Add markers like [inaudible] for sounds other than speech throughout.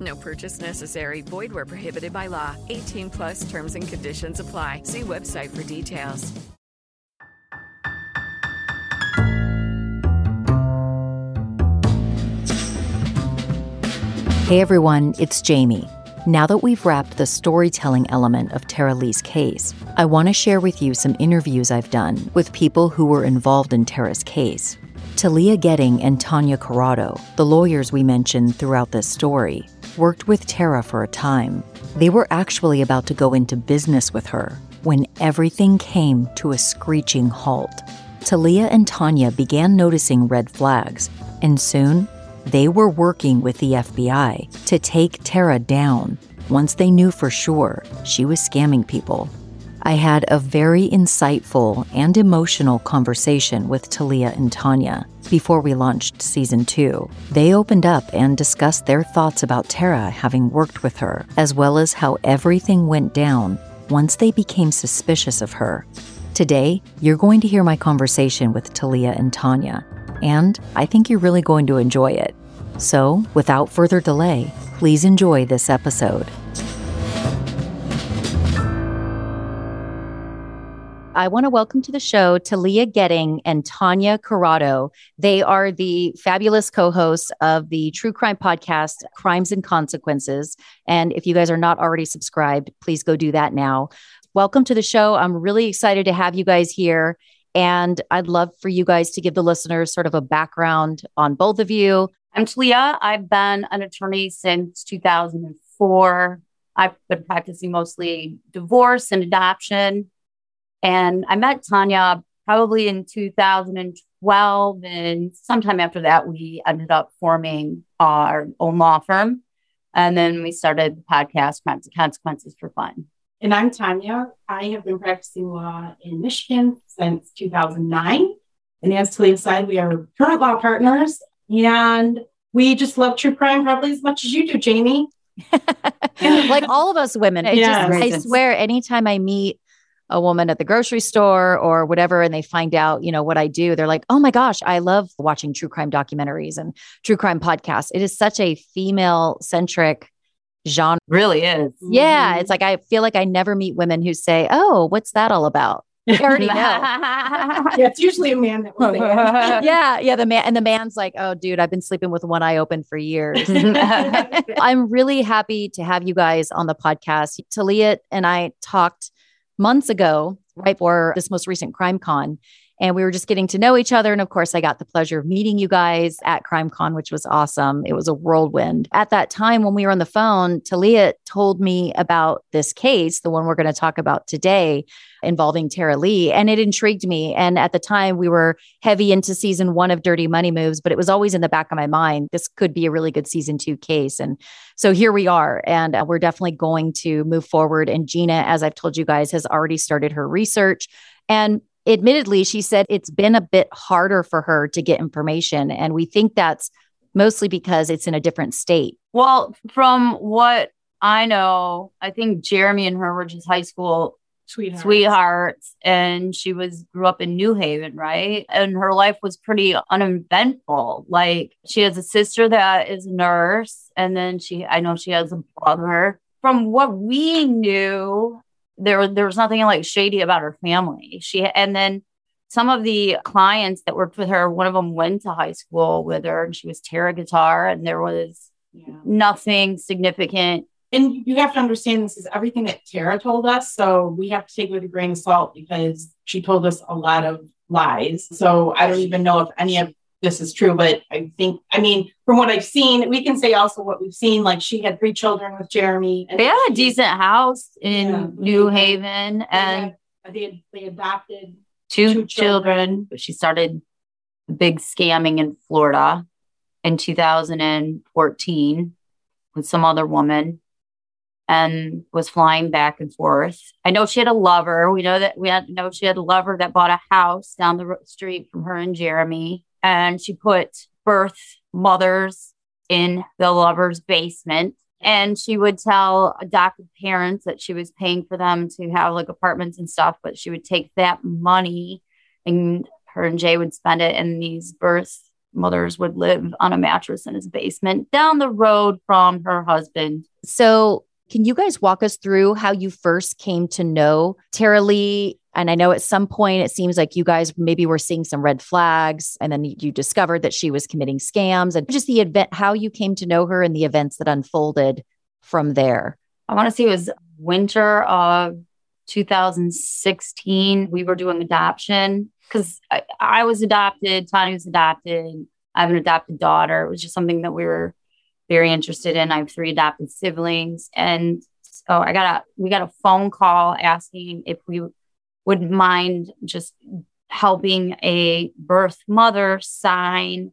No purchase necessary. Void where prohibited by law. 18 plus terms and conditions apply. See website for details. Hey everyone, it's Jami. Now that we've wrapped the storytelling element of Tara Lee's case, I want to share with you some interviews I've done with people who were involved in Tara's case. Talia Goetting and Tonya Corrado, the lawyers we mentioned throughout this story, worked with Tara for a time. They were actually about to go into business with her when everything came to a screeching halt. Talia and Tonya began noticing red flags, and soon they were working with the FBI to take Tara down once they knew for sure she was scamming people. I had a very insightful and emotional conversation with Talia and Tonya before we launched season two. They opened up and discussed their thoughts about Tara having worked with her, as well as how everything went down once they became suspicious of her. Today, you're going to hear my conversation with Talia and Tonya, and I think you're really going to enjoy it. So, without further delay, please enjoy this episode. I want to welcome to the show Talia Goetting and Tonya Corrado. They are the fabulous co hosts of the true crime podcast, Crimes and Consequences. And if you guys are not already subscribed, please go do that now. Welcome to the show. I'm really excited to have you guys here. And I'd love for you guys to give the listeners sort of a background on both of you. I'm Talia. I've been an attorney since 2004. I've been practicing mostly divorce and adoption. And I met Tonya probably in 2012. And sometime after that, we ended up forming our own law firm. And then we started the podcast, Crimes and Consequences for Fun. And I'm Tonya. I have been practicing law in Michigan since 2009. And as Talia said, we are current law partners and we just love true crime probably as much as you do, Jami. [laughs] [laughs] like all of us women. I, just, I swear, anytime I meet a woman at the grocery store or whatever, and they find out, you know, what I do, they're like, oh my gosh, I love watching true crime documentaries and true crime podcasts. It is such a female centric genre. Really is. Yeah. Mm-hmm. It's like I feel like I never meet women who say, Oh, what's that all about? I already [laughs] know. yeah, it's usually a man that will say [laughs] [laughs] yeah, yeah. The man and the man's like, "Oh, dude, I've been sleeping with one eye open for years." I'm really happy to have you guys on the podcast. Talia and I talked months ago, right before this most recent CrimeCon, and we were just getting to know each other. And of course, I got the pleasure of meeting you guys at CrimeCon, which was awesome. It was a whirlwind. At that time, when we were on the phone, Talia told me about this case, the one we're going to talk about today, involving Tara Lee. And it intrigued me. And at the time, we were heavy into season one of Dirty Money Moves, but it was always in the back of my mind this could be a really good season two case. And so here we are. And uh, we're definitely going to move forward. And Gina, as I've told you guys, has already started her research. And admittedly, she said it's been a bit harder for her to get information. And we think that's mostly because it's in a different state. Well, from what I know, I think Jeremy and her were just high school sweethearts. sweethearts. And she was grew up in New Haven, right? And her life was pretty uneventful. Like she has a sister that is a nurse, and then she I know she has a brother. From what we knew, there there was nothing like shady about her family. She and then some of the clients that worked with her, one of them went to high school with her, and she was Tara guitar, and there was yeah. nothing significant. And you have to understand this is everything that Tara told us, so we have to take it with a grain of salt because she told us a lot of lies. So I don't even know if any of this is true, but I think, I mean, from what I've seen, we can say also what we've seen. Like she had three children with Jeremy. And they had a decent house in yeah, New Haven, and they, had, they adopted two, two children. But she started big scamming in Florida in 2014 with some other woman. and was flying back and forth. I know she had a lover. We know that we had, know she had a lover that bought a house down the street from her and Jeremy, and she put birth mothers in the lover's basement. And she would tell adopted parents that she was paying for them to have like apartments and stuff, but she would take that money and her and Jay would spend it, and these birth mothers would live on a mattress in his basement down the road from her husband. So, can you guys walk us through how you first came to know Tara Lee? And I know at some point it seems like you guys maybe were seeing some red flags, and then you discovered that she was committing scams and just the event, how you came to know her and the events that unfolded from there. I want to say it was winter of 2016. We were doing adoption because I, I, was adopted, Tonya was adopted. I have an adopted daughter. It was just something that we were very interested in. I have three adopted siblings, and so I got a we got a phone call asking if we would mind just helping a birth mother sign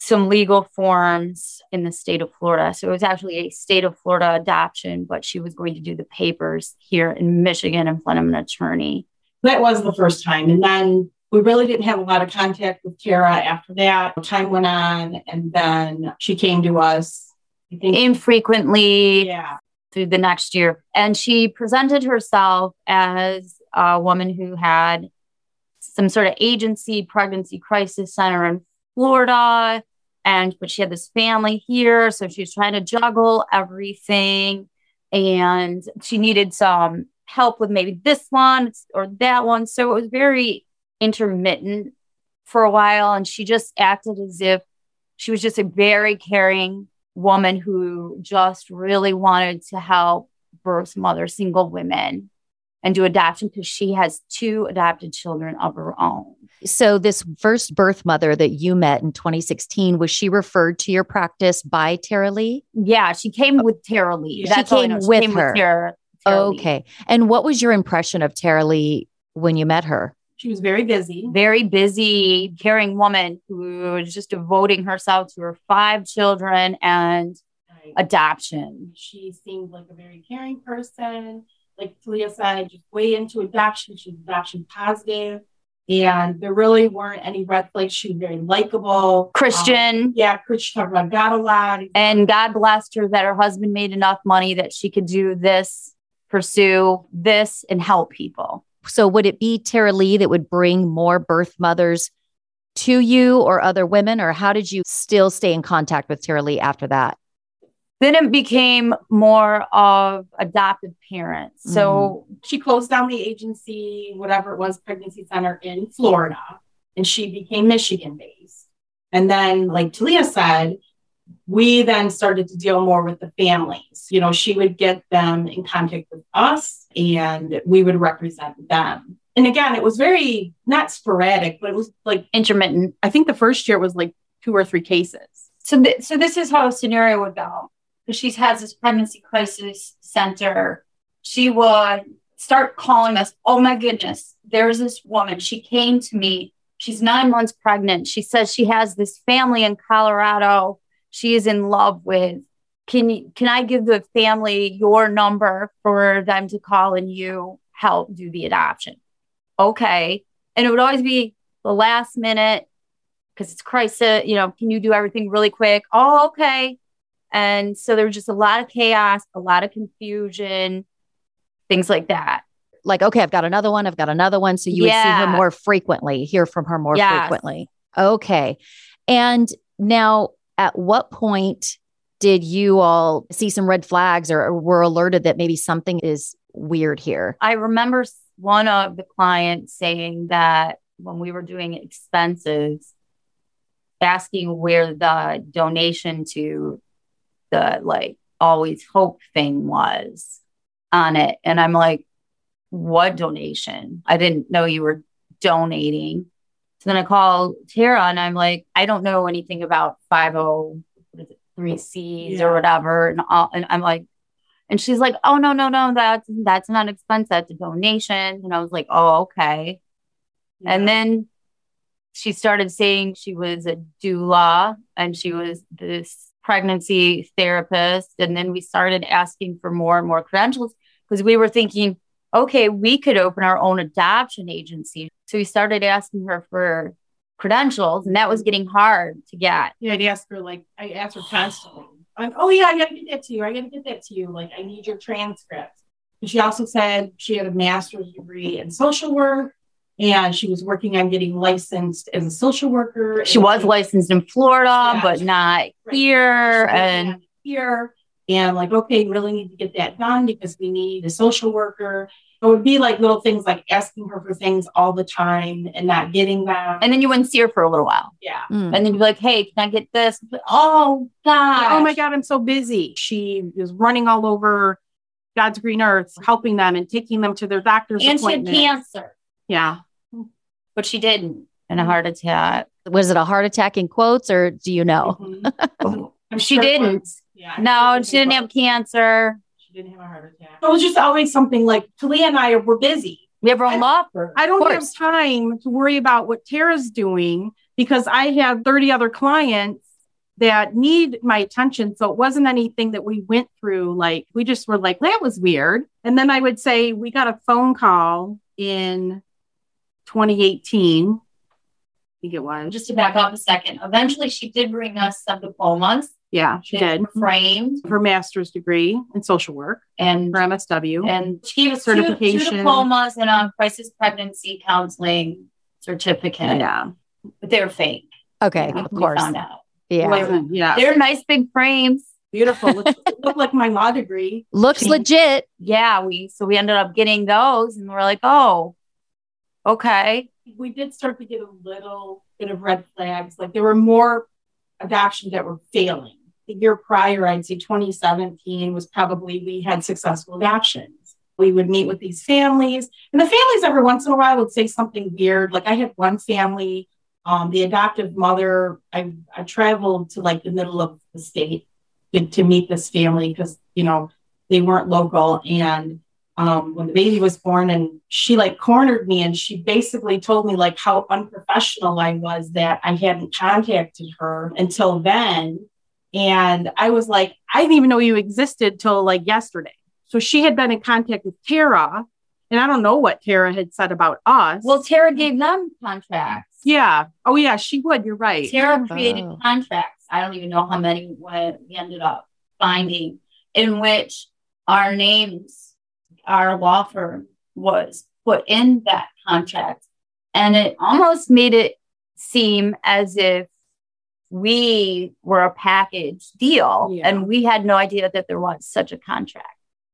some legal forms in the state of Florida. So it was actually a state of Florida adoption, but she was going to do the papers here in Michigan in front of an attorney. That was the first time. And then we really didn't have a lot of contact with Tara after that. Time went on, and then she came to us. I think infrequently yeah. through the next year. And she presented herself as a woman who had some sort of agency pregnancy crisis center in Florida. And but she had this family here. So she was trying to juggle everything. And she needed some help with maybe this one or that one. So it was very intermittent for a while. And she just acted as if she was just a very caring woman who just really wanted to help birth mothers, single women, and do adoption because she has two adopted children of her own. So, this first birth mother that you met in 2016, was she referred to your practice by Tara Lee? Yeah, she came oh, with Tara Lee. She came, she with came her. With Tara, okay. And what was your impression of Tara Lee when you met her? She was very busy, very busy, caring woman who was just devoting herself to her five children and right. adoption. She seemed like a very caring person. Like Talia said, just way into adoption. She's adoption positive and there really weren't any red flags. She was very likable, Christian. Um, yeah, Christian talked about God a lot, and God blessed her that her husband made enough money that she could do this, pursue this, and help people. So, would it be Tara Lee that would bring more birth mothers to you or other women, or how did you still stay in contact with Tara Lee after that? Then it became more of adopted parents. Mm-hmm. So she closed down the agency, whatever it was, pregnancy center in Florida, and she became Michigan based. And then, like Talia said, we then started to deal more with the families. You know, she would get them in contact with us and we would represent them. And again, it was very not sporadic, but it was like intermittent. I think the first year was like two or three cases. So, th- so this is how a scenario would go because she has this pregnancy crisis center, she would start calling us, Oh my goodness, there's this woman. She came to me. She's nine months pregnant. She says she has this family in Colorado she is in love with. Can you, can I give the family your number for them to call and you help do the adoption? Okay. And it would always be the last minute because it's crisis. Uh, you know, can you do everything really quick? Oh, okay. And so there was just a lot of chaos, a lot of confusion, things like that. Like, okay, I've got another one. I've got another one. So you yeah. would see her more frequently, hear from her more yes. frequently. Okay. And now, at what point did you all see some red flags or, were alerted that maybe something is weird here? I remember one of the clients saying that when we were doing expenses, asking where the donation to the like always hope thing was on it. And I'm like, what donation? I didn't know you were donating. So then I call Tara and I'm like, I don't know anything about 503Cs yeah. or whatever. And, all, and I'm like, and she's like, oh, no, no, no, that's, that's not expense. That's a donation. And I was like, oh, okay. Yeah. And then she started saying she was a doula and she was this pregnancy therapist. And then we started asking for more and more credentials because we were thinking, okay, we could open our own adoption agency. So we started asking her for credentials, and that was getting hard to get. Yeah, I'd ask her like I asked her constantly. I'm, oh yeah, I gotta get that to you. I gotta get that to you. Like I need your transcripts. And she also said she had a master's degree in social work and she was working on getting licensed as a social worker. She was licensed in Florida, Yeah. but not Right. here. And working on it here. And I'm like, okay, we really need to get that done because we need a social worker. It would be like little things like asking her for things all the time and not getting them. and then you wouldn't see her for a little while. yeah. Mm. And then you'd be like, hey, can I get this? Oh God. oh my God, I'm so busy. She was running all over God's green earth, helping them and taking them to their doctor's And she had cancer, Yeah. but she didn't. And a heart attack. Was it a heart attack in quotes, or do you know? [laughs] Mhm. She sure didn't. Was- Yeah. I'm No, she didn't have cancer. She didn't have a heart attack. It was just always something like Talia and I were busy. We have our own I- law firm. I don't have time to worry about what Tara's doing because I have 30 other clients that need my attention. So it wasn't anything that we went through. Like, we just were like, that was weird. And then I would say, we got a phone call in 2018. I think it was. Just to back up a second. Eventually, she did bring us some diplomas. Yeah, she did. Framed Her master's degree in social work, and her MSW. and she gave us two, two Certification. diplomas and a crisis pregnancy counseling certificate. yeah. But they're fake. Okay, we, of course. found out. Yeah. Wasn't- yeah. They're nice big frames. beautiful. Looked- [laughs] Looked like my law degree. Looks legit. Yeah, we so we ended up getting those and we're like, oh, okay. We did start to get a little bit of red flags. Like there were more adoptions that were failing. The year prior, I'd say 2017 was probably we had successful adoptions. We would meet with these families, and the families every once in a while would say something weird. Like I had one family, um, the adoptive mother. I, I traveled to like the middle of the state to, to meet this family because you know they weren't local, and um, when the baby was born, and she like cornered me, and she basically told me like how unprofessional I was that I hadn't contacted her until then. And I was like, I didn't even know you existed till like yesterday. So she had been in contact with Tara, and I don't know what Tara had said about us. Well, Tara gave them contracts. yeah. Oh, yeah, she would. You're right. Tara created Oh. contracts. I don't even know how many we ended up finding in which our names, our law firm was put in that contract. And it almost made it seem as if we were a package deal Yeah. and we had no idea that there was such a contract.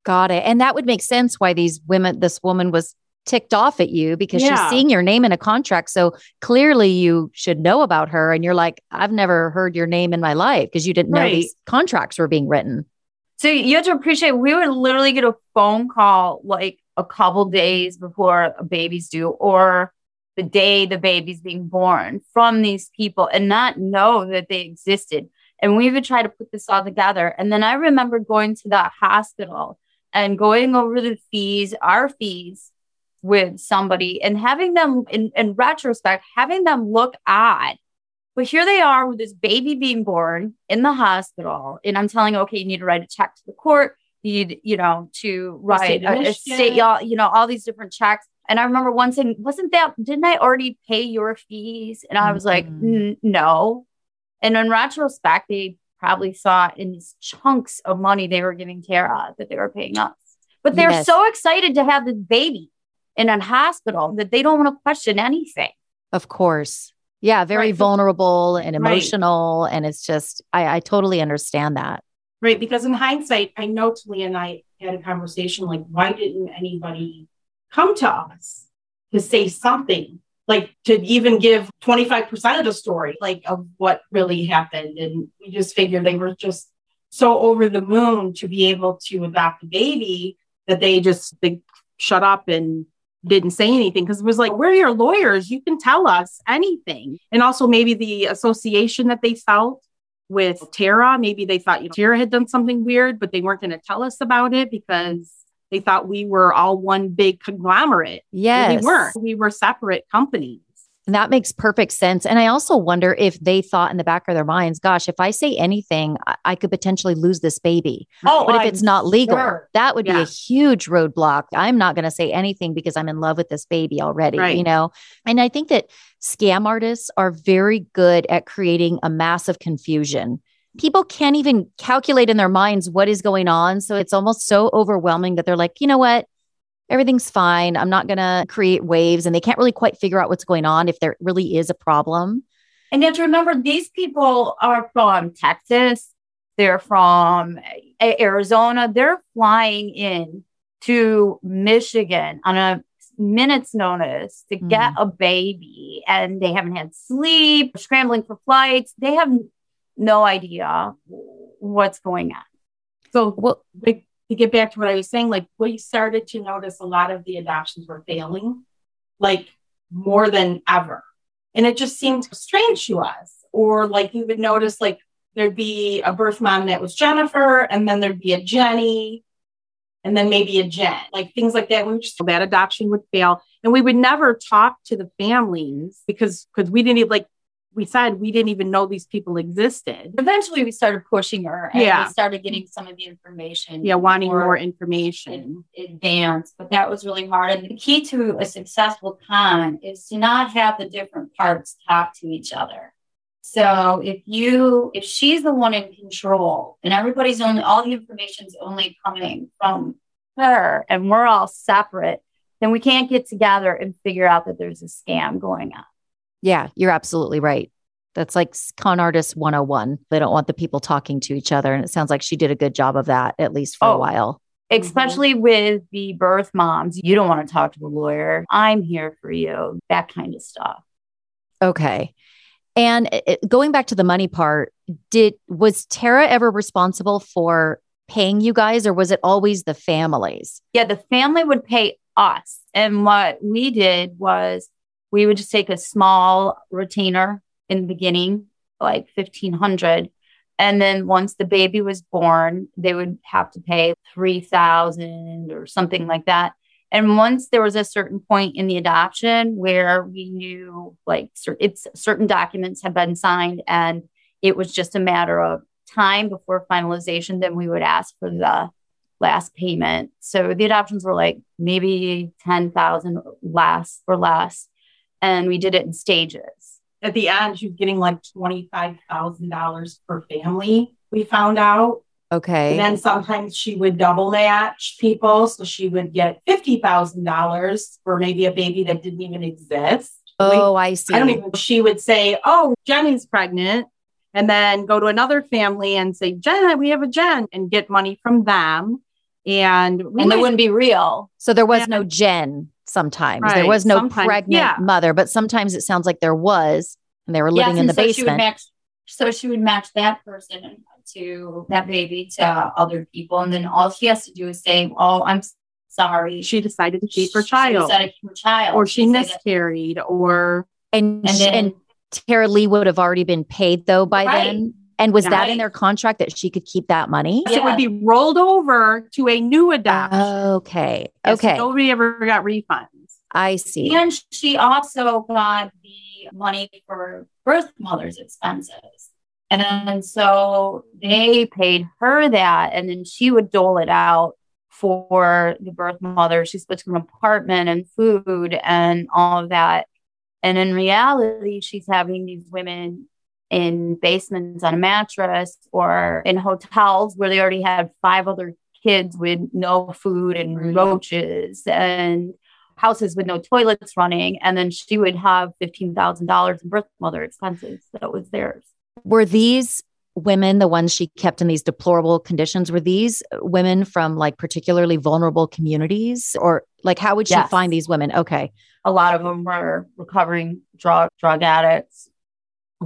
Got it. And that would make sense why these women, this woman was ticked off at you because Yeah. she's seeing your name in a contract. So clearly you should know about her. And you're like, I've never heard your name in my life because you didn't know these contracts were being written. So you have to appreciate we would literally get a phone call like a couple days before a baby's due or the day the baby's being born from these people and not know that they existed. And we would try to put this all together. And then I remember going to that hospital and going over the fees, our fees with somebody and having them in, in retrospect, having them look odd. But here they are with this baby being born in the hospital. And I'm telling, okay, you need to write a check to the court. You need, you know, to write a, a state, y'all, you know, all these different checks. And I remember one saying, wasn't that, didn't I already pay your fees? And I was like, Mhm. "N- no. And in retrospect, they probably saw in these chunks of money they were giving Tara that they were paying us. But they're Yes. so excited to have this baby in a hospital that they don't want to question anything. Of course. Yeah. Very Right. vulnerable and Right. emotional. And it's just, I, I totally understand that. Right. Because in hindsight, I know Talia and I had a conversation like, why didn't anybody come to us to say something? Like to even give 25% of the story, like of what really happened. And we just figured they were just so over the moon to be able to adopt a baby that they just they shut up and didn't say anything because it was like, we're your lawyers. You can tell us anything. And also maybe the association that they felt with Tara, maybe they thought you know, Tara had done something weird, but they weren't going to tell us about it because they thought we were all one big conglomerate. Yes. We weren't. We were separate companies. And that makes perfect sense. And I also wonder if they thought in the back of their minds, gosh, if I say anything, I, I could potentially lose this baby. Oh, but if I'm it's not legal, sure. that would be a huge roadblock. I'm not going to say anything because I'm in love with this baby already, Right. you know? And I think that scam artists are very good at creating a massive confusion. People can't even calculate in their minds what is going on. So it's almost so overwhelming that they're like, you know what? Everything's fine. I'm not going to create waves. And they can't really quite figure out what's going on if there really is a problem. And you have to remember, these people are from Texas. They're from Arizona. They're flying in to Michigan on a minute's notice to hmm. get a baby, and they haven't had sleep, scrambling for flights. They have no idea what's going on. So Well, like, get back to what I was saying, like we started to notice a lot of the adoptions were failing, like more than ever. And it just seemed strange to us. Or like you would notice like there'd be a birth mom that was Jennifer, and then there'd be a Jenny, and then maybe a Jen, like things like that. We just that adoption would fail. And we would never talk to the families because because we didn't even like we said we didn't even know these people existed. Eventually, we started pushing her, and Yeah. we started getting some of the information. Yeah, wanting more more information. in advance, but that was really hard. And the key to a successful con is to not have the different parts talk to each other. So if you, if she's the one in control and everybody's only, all the information's only coming from her and we're all separate, then we can't get together and figure out that there's a scam going on. Yeah, you're absolutely right. That's like con artist 101. They don't want the people talking to each other. And it sounds like she did a good job of that, at least for a Oh. while. Especially mm-hmm. with the birth moms, you don't want to talk to the lawyer. I'm here for you, that kind of stuff. Okay. And it- it- going back to the money part, did was Tara ever responsible for paying you guys or was it always the families? yeah, the family would pay us. And what we did was we would just take a small retainer in the beginning, like 1500. And then once the baby was born, they would have to pay 3000 or something like that. And once there was a certain point in the adoption where we knew like it's certain documents had been signed and it was just a matter of time before finalization, then we would ask for the last payment. So the adoptions were like maybe 10,000 less or less. And we did it in stages. At the end, she was getting like $25,000 per family, we found out. Okay. And then sometimes she would double match people. So she would get $50,000 for maybe a baby that didn't even exist. oh, I see. I don't even, she would say, Oh, Jenny's pregnant. And then go to another family and say, Jen, we have a Jen and get money from them. And, we And they might- wouldn't be real. so there was Yeah. no Jen sometimes. There was no sometimes, pregnant yeah. mother, but sometimes it sounds like there was and they were living Yes, in the so She basement. match, so she would match that person to that baby to other people. And then all she has to do is say, Oh, I'm sorry. she decided to keep her She child decided to keep her child. or she Say that- miscarried or and And she- then and Tara Lee would have already been paid though by Right. then. And was that in their contract that she could keep that money? it would be rolled over to a new adoption. Okay. Yeah, so Okay. nobody ever got refunds. I see. And she also got the money for birth mother's expenses. And so they paid her that, and then she would dole it out for the birth mother. She split an apartment and food and all of that. And in reality, she's having these women in basements on a mattress or in hotels where they already had five other kids with no food and roaches and houses with no toilets running. And then she would have $15,000 in birth mother expenses that was theirs. Were these women the ones she kept in these deplorable conditions? Were these women from like particularly vulnerable communities or like how would she Yes. find these women? Okay. A lot of them were recovering drug, drug addicts,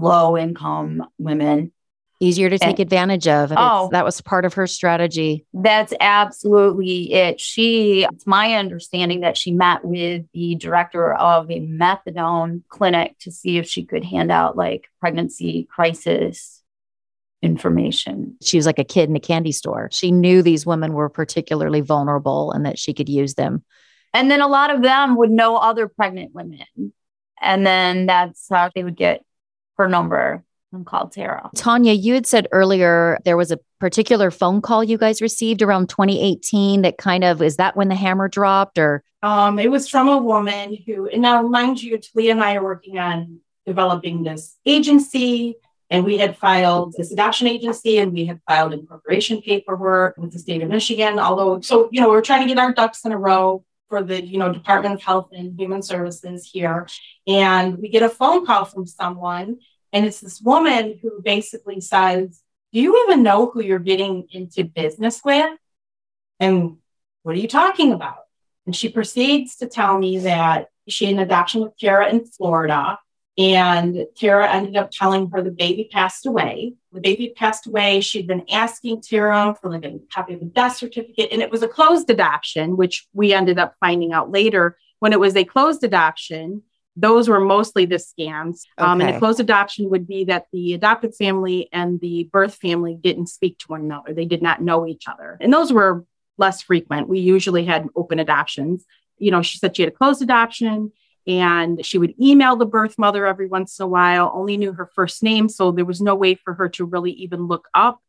low income women. Easier to take Eh. advantage of. It's- Oh. that was part of her strategy. That's absolutely it. She, it's my understanding that she met with the director of a methadone clinic to see if she could hand out like pregnancy crisis information. She was like a kid in a candy store. She knew these women were particularly vulnerable and that she could use them. And then a lot of them would know other pregnant women. And then that's how they would get her number and called Tara. Tonya, you had said earlier there was a particular phone call you guys received around 2018 that kind of is that when the hammer dropped or Um, it was from a woman who, and now mind you, Talia and I are working on developing this agency, and we had filed this adoption agency, and we had filed incorporation paperwork with the state of Michigan. Although, so you know, we're trying to get our ducks in a row for the you know Department of Health and Human Services here, and we get a phone call from someone, and it's this woman who basically says, "Do you even know who you're getting into business with?" And what are you talking about? And she proceeds to tell me that she had an adoption with Tara in Florida. And Tara ended up telling her the baby passed away. The baby passed away. She'd been asking Tara for like a copy of the death certificate, and it was a closed adoption, which we ended up finding out later. When it was a closed adoption, those were mostly the scams. Um, and a closed adoption would be that the adopted family and the birth family didn't speak to one another. They did not know each other. And those were less frequent. We usually had open adoptions. You know, she said she had a closed adoption and she would email the birth mother every once in a while, only knew her first name. So there was no way for her to really even look up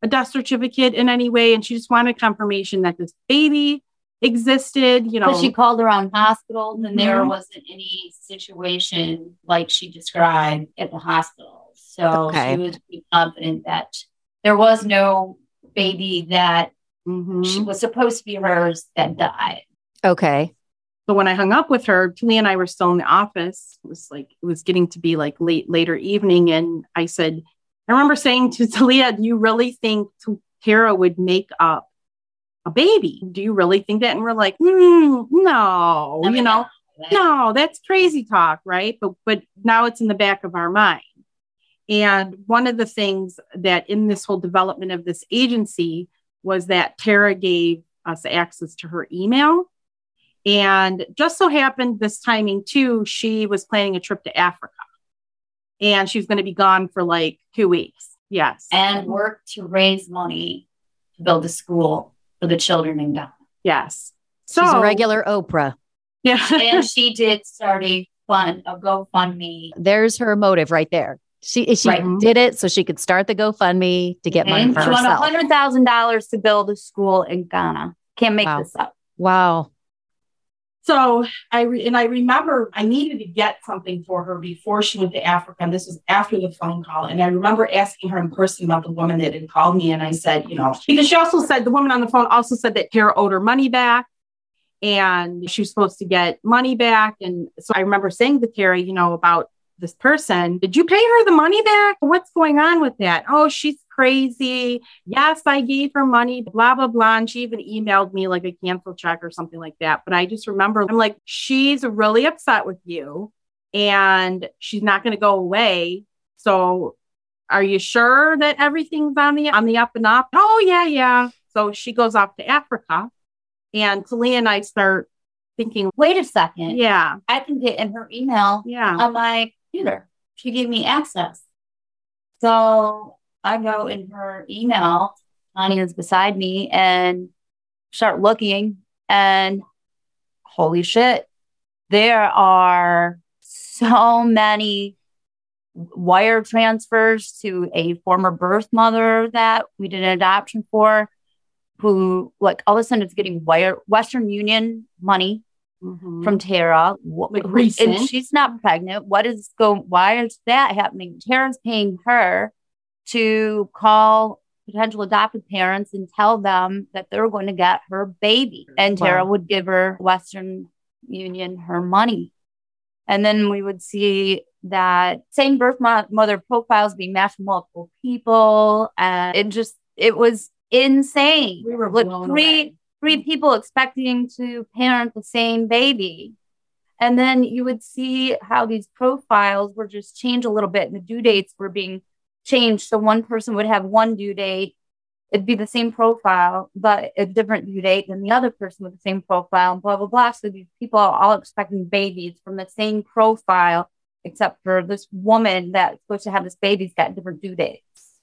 a death certificate in any way. And she just wanted confirmation that this baby existed, you know. But she called around hospitals and there Mhm. wasn't any situation like she described at the hospital. So Okay. she was pretty confident that there was no baby that Mhm. she was supposed to be hers that died. okay. So when I hung up with her, Talia and I were still in the office. It was like it was getting to be like late later evening, and I said, I remember saying to [laughs] Talia, "Do you really think Tara would make up a baby? Do you really think that?" And we're like, "Hmm, "No, you know, no, that's crazy talk, right?" But but now it's in the back of our mind. And one of the things that in this whole development of this agency was that Tara gave us access to her email. And just so happened this timing too, she was planning a trip to Africa. And she was going to be gone for like two weeks. Yes. and work to raise money to build a school for the children in Ghana. yes. So She's a regular Oprah. Yeah. [laughs] and she did start a fund, a GoFundMe. There's her motive right there. She she Right. Mm-hmm. did it so she could start the GoFundMe to get money And for she won herself. hundred thousand dollars to build a school in Ghana. Can't make Wow. this up. Wow. So I re- and I remember I needed to get something for her before she went to Africa, and this was after the phone call. And I remember asking her in person about the woman that had called me, and I said, you know, because she also said the woman on the phone also said that Tara owed her money back, and she was supposed to get money back. And so I remember saying to Tara, you know, about this person, did you pay her the money back? What's going on with that? Oh, she's crazy. Yes, I gave her money, blah, blah, blah. And she even emailed me like a cancel check or something like that. But I just remember, I'm like, she's really upset with you and she's not going to go away. So are you sure that everything's on the on the up and up? Oh, yeah, yeah. So she goes off to Africa. And Talia and I start thinking, Wait a second. yeah, I can get in her email yeah. on my computer. She gave me access. So I go in her email, Tonya's beside me, and start looking, and holy shit, there are so many wire transfers to a former birth mother that we did an adoption for who like all of a sudden it's getting wire western union money Mhm. from Tara. Like recent. And she's not pregnant. What is going why is that happening? Tara's paying her to call potential adopted parents and tell them that they're going to get her baby. And Tara Wow. would give her Western Union her money. And then we would see that same birth mo- mother profiles being matched with multiple people. And it just, it was insane. we were Like three, away. three people expecting to parent the same baby. And then you would see how these profiles were just changed a little bit and the due dates were being changed. So one person would have one due date, it'd be the same profile, but a different due date than the other person with the same profile, and blah, blah, blah. So these people are all expecting babies from the same profile, except for this woman that's supposed to have this baby's got different due dates.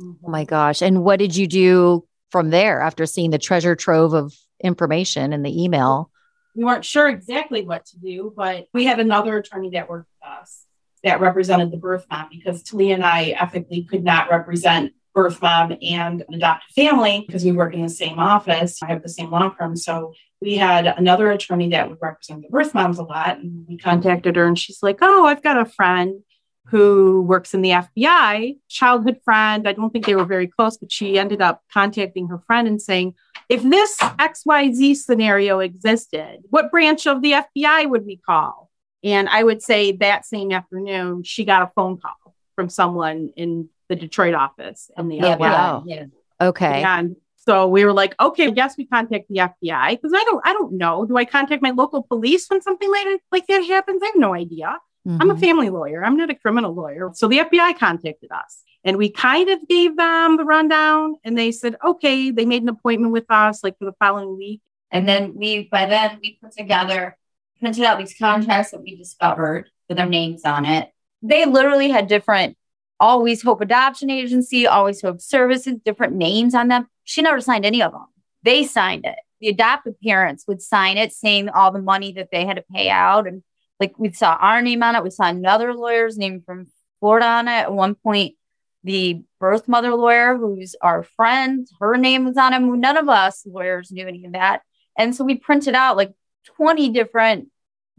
Oh my gosh. And what did you do from there after seeing the treasure trove of information in the email? we weren't sure exactly what to do, but we had another attorney that worked with us that represented the birth mom because Talia and I ethically could not represent birth mom and an adopted family because we work in the same office. I have the same law firm. So we had another attorney that would represent the birth moms a lot. And we contacted her and she's like, Oh, I've got a friend who works in the FBI, childhood friend. I don't think they were very close, but she ended up contacting her friend and saying, if this XYZ scenario existed, what branch of the FBI would we call? And I would say that same afternoon, she got a phone call from someone in the Detroit office and the Yeah, FBI. wow. Yeah. Okay. And so we were like, okay, yes, we contact the FBI because I don't, I don't know. Do I contact my local police when something like, like that happens? I have no idea. I'm a Mhm. family lawyer. I'm not a criminal lawyer. So the FBI contacted us and we kind of gave them the rundown and they said, okay, they made an appointment with us like for the following week. And then we, by then, we put together, printed out these contracts that we discovered with their names on it. They literally had different Always Hope Adoption Agency, Always Hope Services, different names on them. She never signed any of them. They signed it. The adoptive parents would sign it, saying all the money that they had to pay out. And like we saw our name on it, we saw another lawyer's name from Florida on it. At one point, the birth mother lawyer, who's our friend, her name was on it. None of us lawyers knew any of that. And so we printed out like 20 different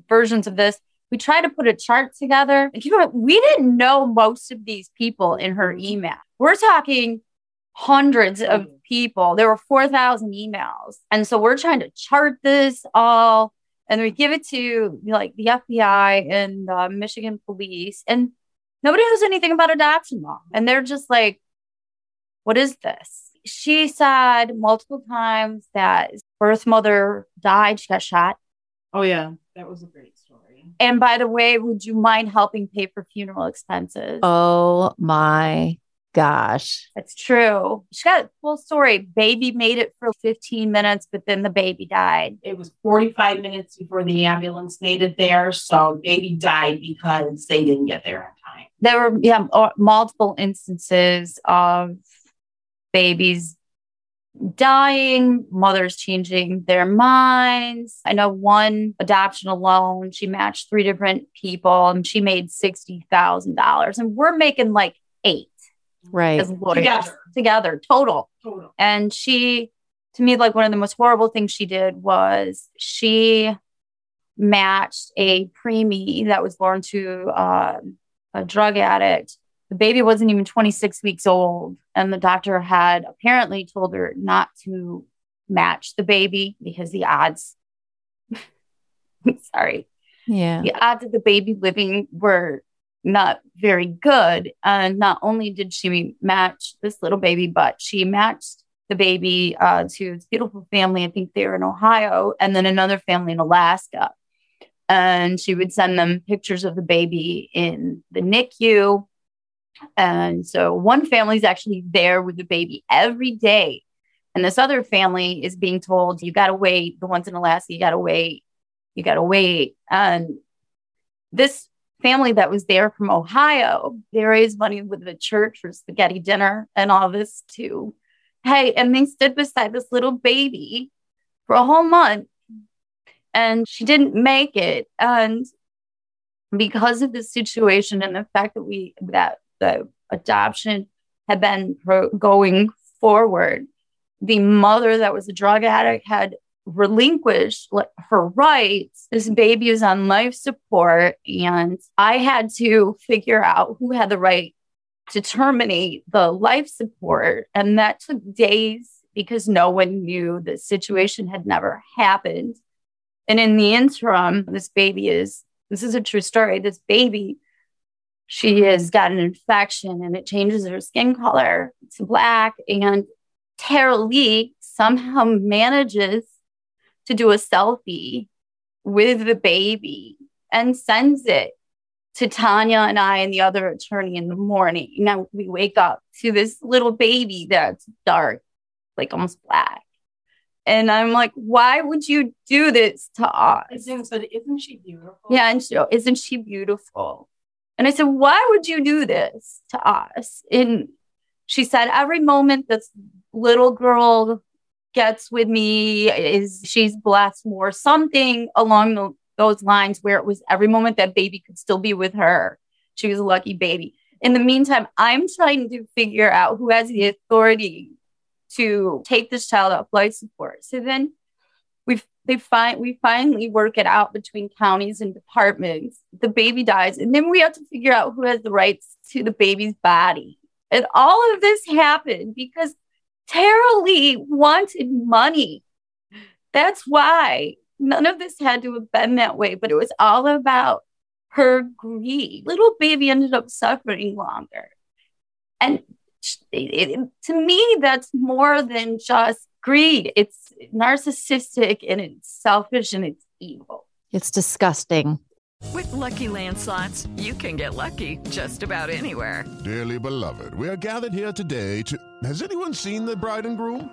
versions of this. We tried to put a chart together. And in mind, we didn't know most of these people in her email. We're talking hundreds of mm-hmm. people. There were 4,000 emails. And so we're trying to chart this all. And we give it to like the FBI and the Michigan police. And nobody knows anything about adoption law. And they're just like, what is this? She said multiple times that birth mother died. She got shot. Oh, yeah. That was a great story. And by the way, would you mind helping pay for funeral expenses? Oh my gosh. That's true. She got a full story. Baby made it for 15 minutes, but then the baby died. It was 45 minutes before the ambulance made it there. So baby died because they didn't get there in time. There were yeah, multiple instances of babies dying, mothers changing their minds. I know one adoption alone, she matched three different people and she made $60,000. And we're making like eight Right. as lawyers Together. together total. Total. And she, to me, like one of the most horrible things she did was she matched a preemie that was born to uh, a drug addict. The baby wasn't even 26 weeks old. And the doctor had apparently told her not to match the baby because the odds, [laughs] sorry, Yeah. the odds of the baby living were not very good. And not only did she match this little baby, but she matched the baby uh, to this beautiful family. I think they were in Ohio, and then another family in Alaska. And she would send them pictures of the baby in the NICU. And so one family is actually there with the baby every day. And this other family is being told, you got to wait. The ones in Alaska, you got to wait. You got to wait. And this family that was there from Ohio, they raised money with the church for spaghetti dinner and all this too. Hey, and they stood beside this little baby for a whole month and she didn't make it. And because of the situation and the fact that we, that the adoption had been pro- going forward, the mother that was a drug addict had relinquished her rights. This baby is on life support, and I had to figure out who had the right to terminate the life support. And that took days because no one knew the situation had never happened. And in the interim, this baby is this is a true story. This baby, she has got an infection and it changes her skin color to black. And Tara Lee somehow manages to do a selfie with the baby and sends it to Tonya and I and the other attorney in the morning. Now we wake up to this little baby that's dark, like almost black. And I'm like, why would you do this to us? Isn't, said, isn't she beautiful? Yeah, and she, isn't she beautiful? And I said, why would you do this to us? And she said, every moment this little girl gets with me is she's blessed more, something along the, those lines where it was every moment that baby could still be with her. She was a lucky baby. In the meantime, I'm trying to figure out who has the authority to take this child off life support. So then they find we finally work it out between counties and departments. The baby dies, and then we have to figure out who has the rights to the baby's body. And all of this happened because Tara Lee wanted money. That's why none of this had to have been that way, but it was all about her greed. Little baby ended up suffering longer. And it, it, to me, that's more than just greed. It's narcissistic and it's selfish and it's evil. It's disgusting. With lucky landslots, you can get lucky just about anywhere. Dearly beloved, we are gathered here today to. Has anyone seen the bride and groom?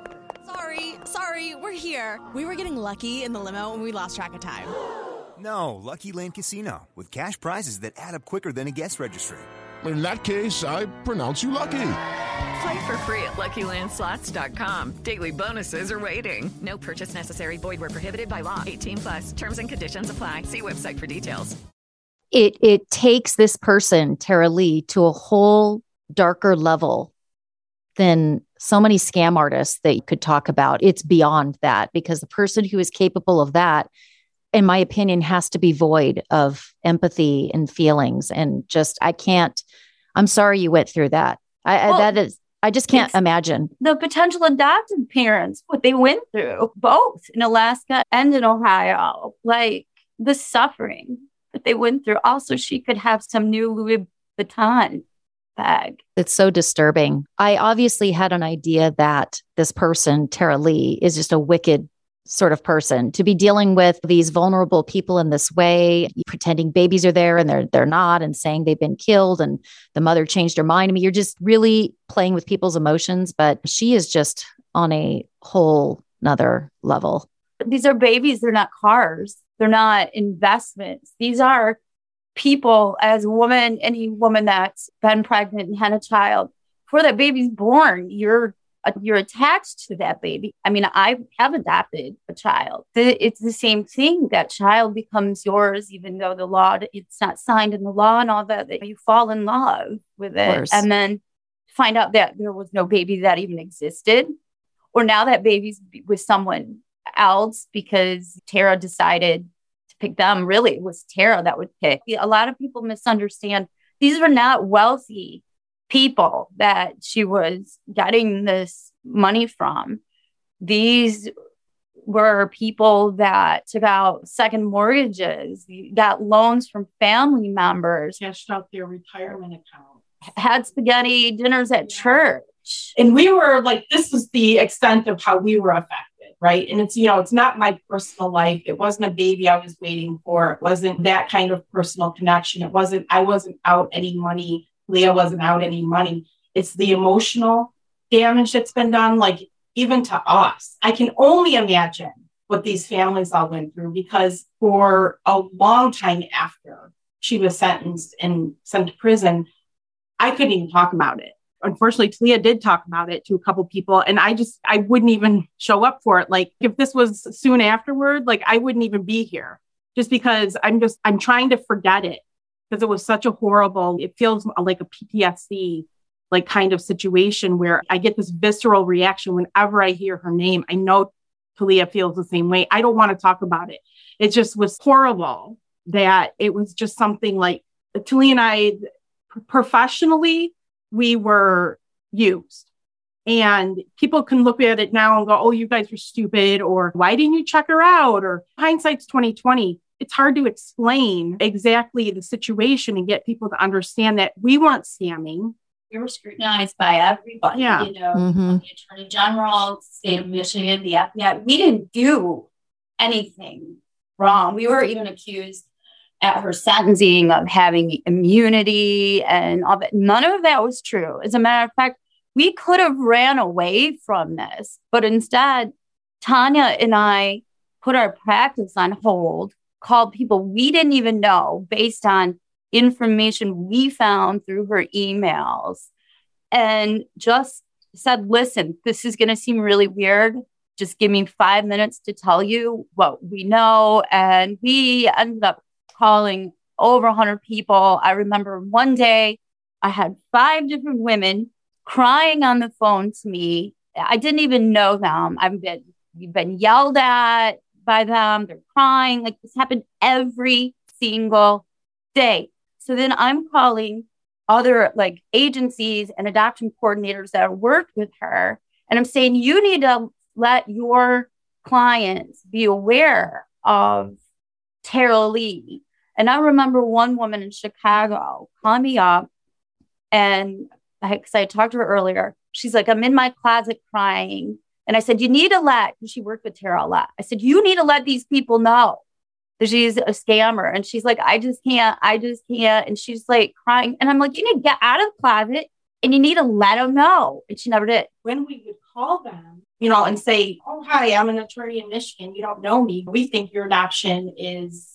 Sorry, sorry, we're here. We were getting lucky in the limo and we lost track of time. No, Lucky Land Casino, with cash prizes that add up quicker than a guest registry. In that case, I pronounce you lucky. Play for free at LuckyLandSlots.com. Daily bonuses are waiting. No purchase necessary. Void were prohibited by law. 18 plus. Terms and conditions apply. See website for details. It it takes this person, Tara Lee, to a whole darker level than so many scam artists that you could talk about. It's beyond that because the person who is capable of that in my opinion, has to be void of empathy and feelings. And just, I can't, I'm sorry you went through that. I, well, that is, I just can't imagine. The potential adopted parents, what they went through, both in Alaska and in Ohio, like the suffering that they went through. Also, she could have some new Louis Vuitton bag. It's so disturbing. I obviously had an idea that this person, Tara Lee, is just a wicked sort of person to be dealing with these vulnerable people in this way pretending babies are there and they're they're not and saying they've been killed and the mother changed her mind. I mean you're just really playing with people's emotions but she is just on a whole nother level. These are babies they're not cars they're not investments. These are people as a woman any woman that's been pregnant and had a child before that baby's born you're you're attached to that baby. I mean, I have adopted a child. It's the same thing. That child becomes yours, even though the law, it's not signed in the law and all that, that you fall in love with it. And then find out that there was no baby that even existed. Or now that baby's with someone else because Tara decided to pick them. Really, it was Tara that would pick. A lot of people misunderstand. These were not wealthy people that she was getting this money from. These were people that took out second mortgages, got loans from family members, cashed out their retirement account, had spaghetti dinners at yeah. church. And we were like, this is the extent of how we were affected, right? And it's, you know, it's not my personal life. It wasn't a baby I was waiting for. It wasn't that kind of personal connection. It wasn't, I wasn't out any money Leah wasn't out any money. It's the emotional damage that's been done, like even to us. I can only imagine what these families all went through because for a long time after she was sentenced and sent to prison, I couldn't even talk about it. Unfortunately, Talia did talk about it to a couple people, and I just I wouldn't even show up for it. Like if this was soon afterward, like I wouldn't even be here just because I'm just I'm trying to forget it because it was such a horrible, it feels like a PTSD like kind of situation where I get this visceral reaction whenever I hear her name. I know Talia feels the same way. I don't want to talk about it. It just was horrible that it was just something like Talia and I professionally, we were used. And people can look at it now and go, oh, you guys were stupid, or why didn't you check her out? Or hindsight's 2020 it's hard to explain exactly the situation and get people to understand that we weren't scamming. We were scrutinized by everybody, yeah. you know, mm-hmm. the Attorney General, state of Michigan, the FBI. We didn't do anything wrong. We were even accused at her sentencing of having immunity and all that. None of that was true. As a matter of fact, we could have ran away from this, but instead, Tonya and I put our practice on hold called people we didn't even know based on information we found through her emails and just said, listen, this is going to seem really weird, just give me five minutes to tell you what we know. And we ended up calling over 100 people. I remember one day I had five different women crying on the phone to me. I didn't even know them. I've been, been yelled at by them. They're crying. Like this happened every single day. So then I'm calling other like agencies and adoption coordinators that worked with her. And I'm saying, you need to let your clients be aware of Tara Lee. And I remember one woman in Chicago calling me up and because I talked to her earlier, she's like, I'm in my closet crying. And I said, You need to let, she worked with Tara a lot. I said, You need to let these people know that she's a scammer. And she's like, I just can't, I just can't. And she's like crying. And I'm like, You need to get out of the closet and you need to let them know. And she never did. When we would call them, you know, and say, Oh, hi, I'm an attorney in Michigan. You don't know me. We think your adoption is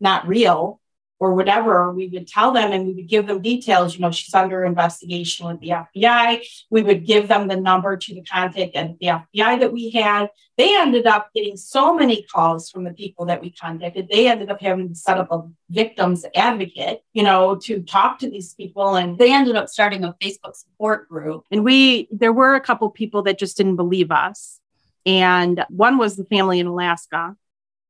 not real or whatever, we would tell them and we would give them details. You know, she's under investigation with the FBI. We would give them the number to the contact at the FBI that we had. They ended up getting so many calls from the people that we contacted. They ended up having to set up a victims advocate, you know, to talk to these people. And they ended up starting a Facebook support group. And we, there were a couple people that just didn't believe us. And one was the family in Alaska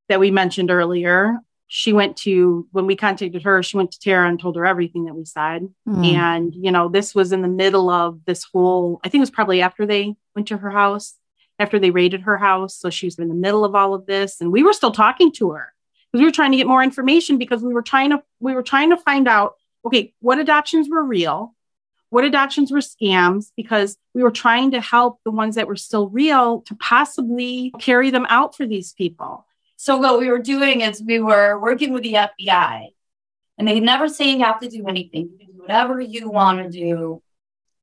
that we mentioned earlier she went to when we contacted her she went to tara and told her everything that we said. Mm. and you know this was in the middle of this whole i think it was probably after they went to her house after they raided her house. So she was in the middle of all of this and we were still talking to her. Because we were trying to get more information because we were trying to we were trying to find out okay what adoptions were real what adoptions were scams because we were trying to help the ones that were still real to possibly carry them out for these people so what we were doing is we were working with the FBI, and they never say you have to do anything. You can do whatever you want to do.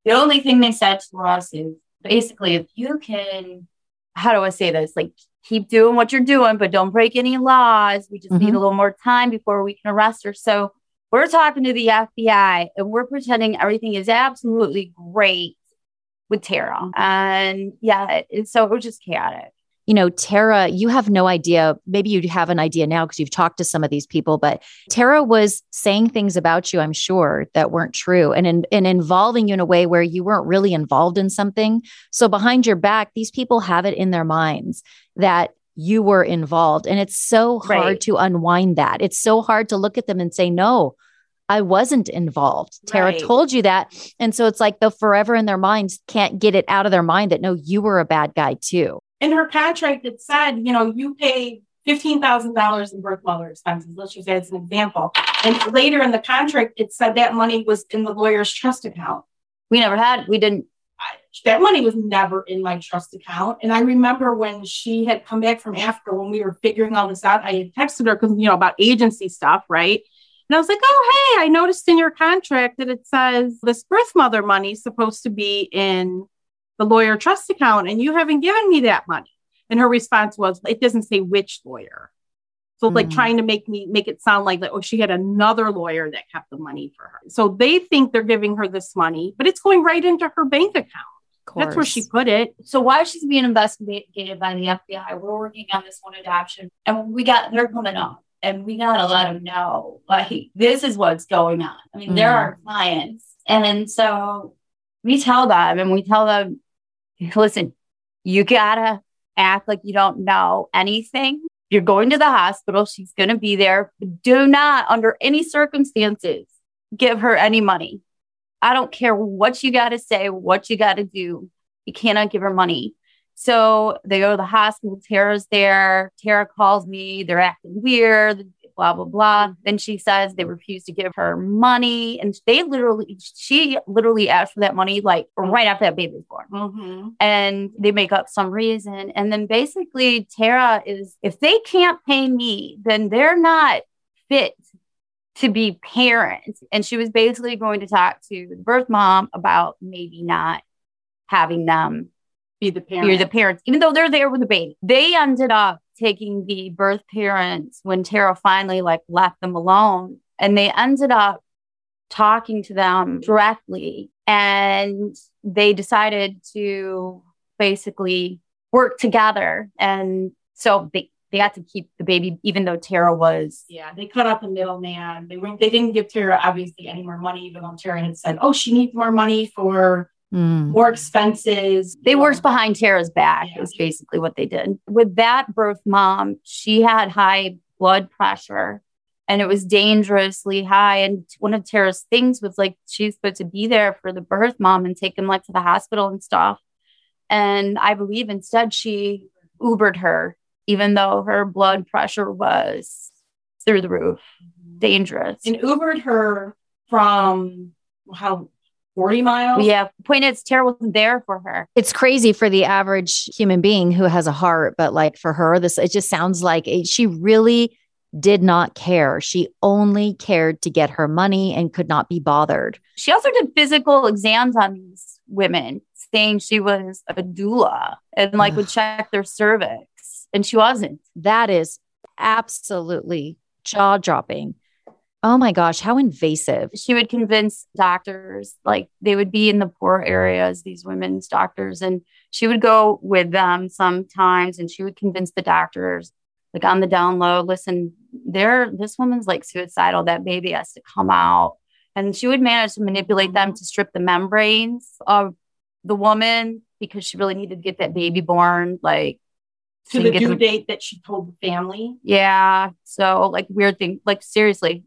The only thing they said to us is basically if you can, how do I say this? Like keep doing what you're doing, but don't break any laws. We just mm-hmm. need a little more time before we can arrest her. So we're talking to the FBI and we're pretending everything is absolutely great with Tara. And yeah, it, so it was just chaotic you know, Tara, you have no idea. Maybe you have an idea now because you've talked to some of these people, but Tara was saying things about you, I'm sure, that weren't true and, in, and involving you in a way where you weren't really involved in something. So behind your back, these people have it in their minds that you were involved. And it's so hard right. to unwind that. It's so hard to look at them and say, no, I wasn't involved. Tara right. told you that. And so it's like the forever in their minds can't get it out of their mind that no, you were a bad guy too in her contract, it said, you know, you pay $15,000 in birth mother expenses. Let's use that as an example. And later in the contract, it said that money was in the lawyer's trust account. We never had, we didn't. I, that money was never in my trust account. And I remember when she had come back from Africa, when we were figuring all this out, I had texted her because, you know, about agency stuff, right? And I was like, oh, hey, I noticed in your contract that it says this birth mother money is supposed to be in the lawyer trust account and you haven't given me that money. And her response was, it doesn't say which lawyer. So mm. like trying to make me make it sound like, like, oh, she had another lawyer that kept the money for her. So they think they're giving her this money, but it's going right into her bank account. That's where she put it. So why she's being investigated by the FBI? We're working on this one adoption, and we got they're coming up, and we gotta let them know like this is what's going on. I mean, mm. they're our clients, and so we tell them, and we tell them listen, you gotta act like you don't know anything. You're going to the hospital. She's going to be there. Do not, under any circumstances, give her any money. I don't care what you got to say, what you got to do. You cannot give her money. So they go to the hospital. Tara's there. Tara calls me. They're acting weird blah, blah, blah. Then she says they refuse to give her money. And they literally, she literally asked for that money like right after that baby was born. Mm-hmm. And they make up some reason. And then basically, Tara is, if they can't pay me, then they're not fit to be parents. And she was basically going to talk to the birth mom about maybe not having them be the parents. Be the parents, even though they're there with the baby. They ended up taking the birth parents when Tara finally like left them alone. And they ended up talking to them directly. And they decided to basically work together. And so they, they got to keep the baby, even though Tara was. Yeah, they cut out the middleman. They weren't. They didn't give Tara obviously any more money, even though Tara had said, "Oh, she needs more money for Mm. more expenses." They you know. worked behind Tara's back, Yeah. is basically what they did. With that birth mom, she had high blood pressure and it was dangerously high. And one of Tara's things was like she's supposed to be there for the birth mom and take him like to the hospital and stuff. And I believe instead she Ubered her, even though her blood pressure was through the roof, dangerous. and Ubered her from how forty miles. yeah, point is Tara wasn't there for her. It's crazy for the average human being who has a heart, but like for her, this it just sounds like it, she really did not care. She only cared to get her money and could not be bothered. She also did physical exams on these women, saying she was a doula and like would check their cervix, and she wasn't. That is absolutely jaw dropping. Oh my gosh, how invasive. She would convince doctors, like they would be in the poor areas, these women's doctors, and she would go with them sometimes, and she would convince the doctors, like on the down low, listen, there, this woman's like suicidal. That baby has to come out, and she would manage to manipulate them to strip the membranes of the woman because she really needed to get that baby born, like to to the due the- date that she told the family. Yeah. So like weird thing, like seriously.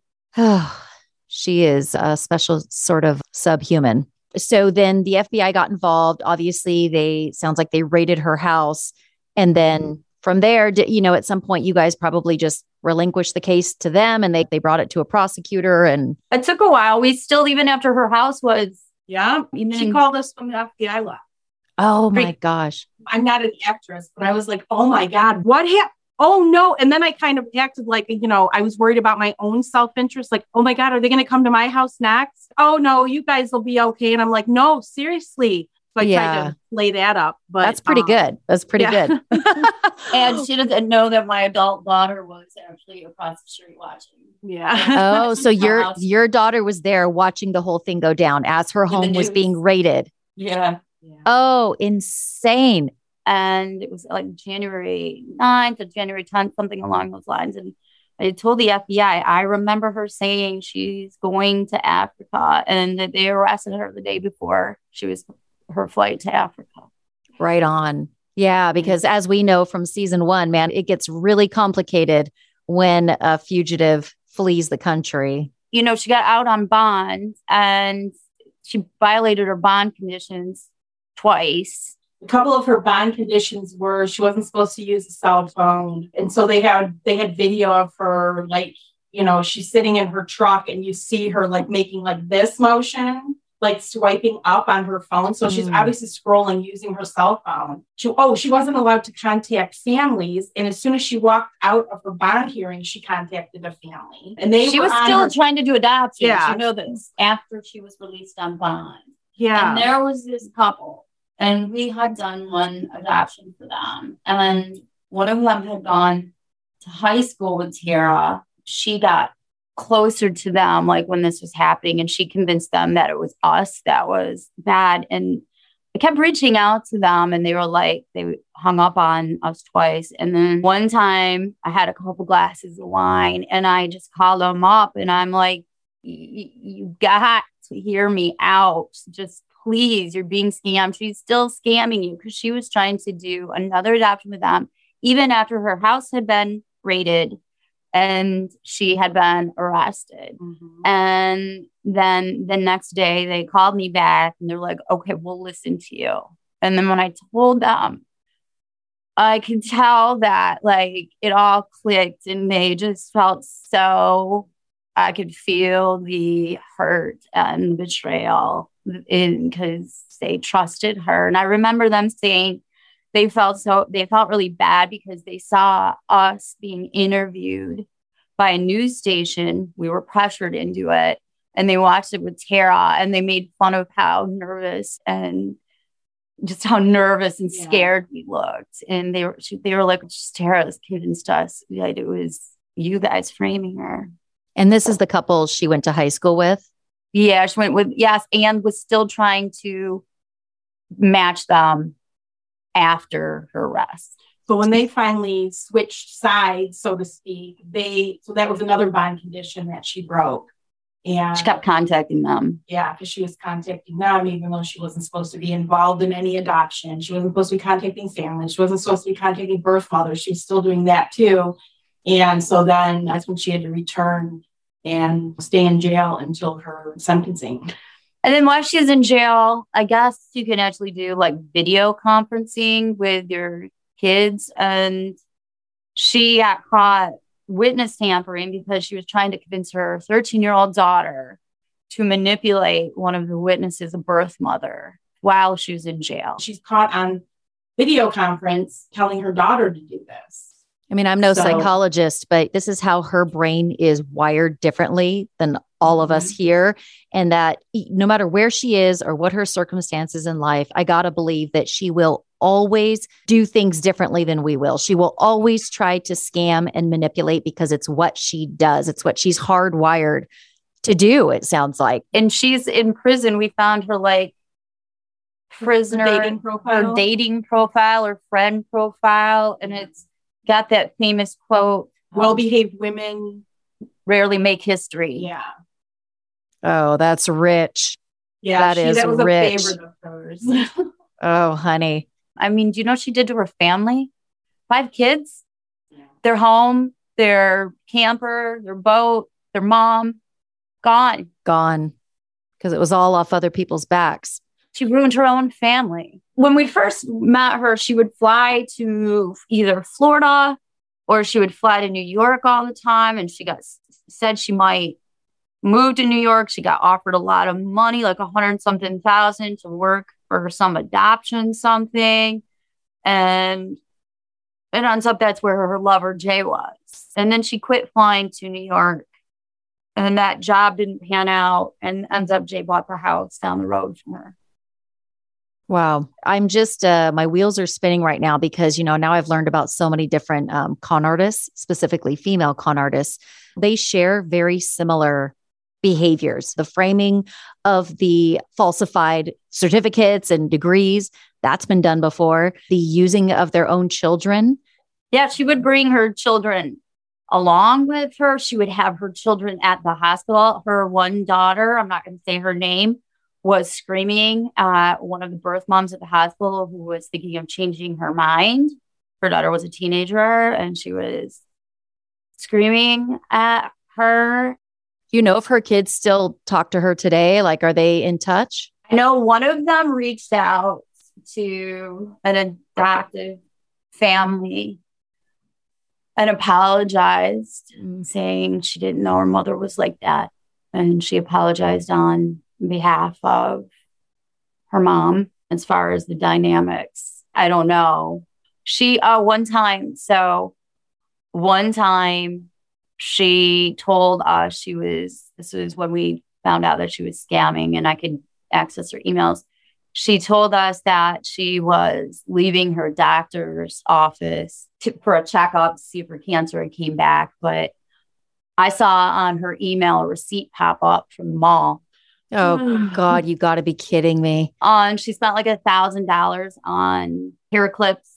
She is a special sort of subhuman. So then the FBI got involved. Obviously, they sounds like they raided her house. And then from there, d- you know, at some point, you guys probably just relinquished the case to them and they, they brought it to a prosecutor. And It took a while. We still, even after her house was, Yeah, even she called us from the FBI left. oh my Great. gosh. I'm not an actress, but I was like, oh my god, What happened? Oh no. And then I kind of acted like, you know, I was worried about my own self interest. Like, oh my God, are they going to come to my house next? Oh no, you guys will be okay. And I'm like, no, seriously. So I Yeah. tried to play that up. But That's pretty um, good. That's pretty yeah. good. [laughs] and she doesn't know that my adult daughter was actually across the street watching. Yeah. [laughs] Oh, so your your daughter was there watching the whole thing go down as her home was being raided. Yeah. Oh, insane. And it was like January 9th or January 10th, something uh-huh. along those lines. And I told the FBI, I remember her saying she's going to Africa and that they arrested her the day before she was her flight to Africa. Right on. Yeah, because mm-hmm. as we know from season one, man, it gets really complicated when a fugitive flees the country. you know, she got out on bond and she violated her bond conditions twice. A couple of her bond conditions were she wasn't supposed to use a cell phone and so they had they had video of her like you know she's sitting in her truck and you see her like making like this motion like swiping up on her phone so she's Mm. obviously scrolling using her cell phone she oh she wasn't allowed to contact families and as soon as she walked out of her bond hearing she contacted a family and they she were was still her- trying to do adoption. Yeah. You know this after she was released on bond. Yeah. And there was this couple, and we had done one adoption for them. And one of them had gone to high school with Tara. She got closer to them, like when this was happening, and she convinced them that it was us that was bad. And I kept reaching out to them, and they were like, they hung up on us twice. And then one time I had a couple glasses of wine, and I just called them up, and I'm like, "Y- you got to hear me out. Just please, you're being scammed. She's still scamming you because she was trying to do another adoption with them, even after her house had been raided and she had been arrested. Mhm. And then the next day they called me back and they're like, okay, we'll listen to you. And then when I told them, I could tell that like it all clicked and they just felt so, I could feel the hurt and betrayal because they trusted her. And I remember them saying they felt so, they felt really bad because they saw us being interviewed by a news station. We were pressured into it and they watched it with Tara and they made fun of how nervous and just how nervous and Yeah. scared we looked. And they were she, they were like, just Tara's convinced us that it was you guys framing her. And this is the couple she went to high school with. Yeah, she went with yes, and was still trying to match them after her arrest. So when they finally switched sides, so to speak, they so that was another bond condition that she broke. And She kept contacting them. yeah, because she was contacting them, even though she wasn't supposed to be involved in any adoption. She wasn't supposed to be contacting family. She wasn't supposed to be contacting birth mothers. She was still doing that too. And so then that's when she had to return and stay in jail until her sentencing. And then while she's in jail, I guess you can actually do like video conferencing with your kids. And she got caught witness tampering because she was trying to convince her 13 year old daughter to manipulate one of the witnesses, a birth mother, while she was in jail. She's caught on video conference telling her daughter to do this. I mean, I'm no So- psychologist, but this is how her brain is wired differently than all of us mm-hmm. here. And that no matter where she is or what her circumstances in life, I got to believe that she will always do things differently than we will. She will always try to scam and manipulate because it's what she does, it's what she's hardwired to do, it sounds like. And she's in prison. We found her like prisoner dating profile. her dating profile or friend profile. And it's got that famous quote well um, behaved women. rarely make history. Yeah. Oh, that's rich. Yeah. That she, is that was rich. a favorite of hers. [laughs] Oh, honey. I mean, do you know what she did to her family? Five kids, their home, their camper, their boat, their mom, gone. Gone because it was all off other people's backs. She ruined her own family. When we first met her, she would fly to either Florida or she would fly to New York all the time. And she got said she might move to New York. She got offered a lot of money, like a hundred something thousand to work for some adoption something. And it ends up that's where her lover Jay was. And then she quit flying to New York. And that job didn't pan out. And ends up Jay bought the house down the road from her. Wow. I'm just, uh, my wheels are spinning right now because, you know, now I've learned about so many different um, con artists, specifically female con artists. They share very similar behaviors. The framing of the falsified certificates and degrees, that's been done before. The using of their own children. Yeah, she would bring her children along with her. She would have her children at the hospital. Her one daughter, I'm not going to say her name, was screaming at one of the birth moms at the hospital who was thinking of changing her mind. Her daughter was a teenager and she was screaming at her. You know, if her kids still talk to her today, like, are they in touch? I know one of them reached out to an adoptive family and apologized, mm. saying she didn't know her mother was like that. And she apologized on behalf of her mom as far as the dynamics. I don't know. She, uh, one time, so one time she told us she was, this was when we found out that she was scamming and I could access her emails. She told us that she was leaving her doctor's office to, for a checkup to see if her cancer had came back. But I saw on her email a receipt pop up from the mall. Oh, God, [sighs] you got to be kidding me. Uh, on she spent like a thousand dollars on hair clips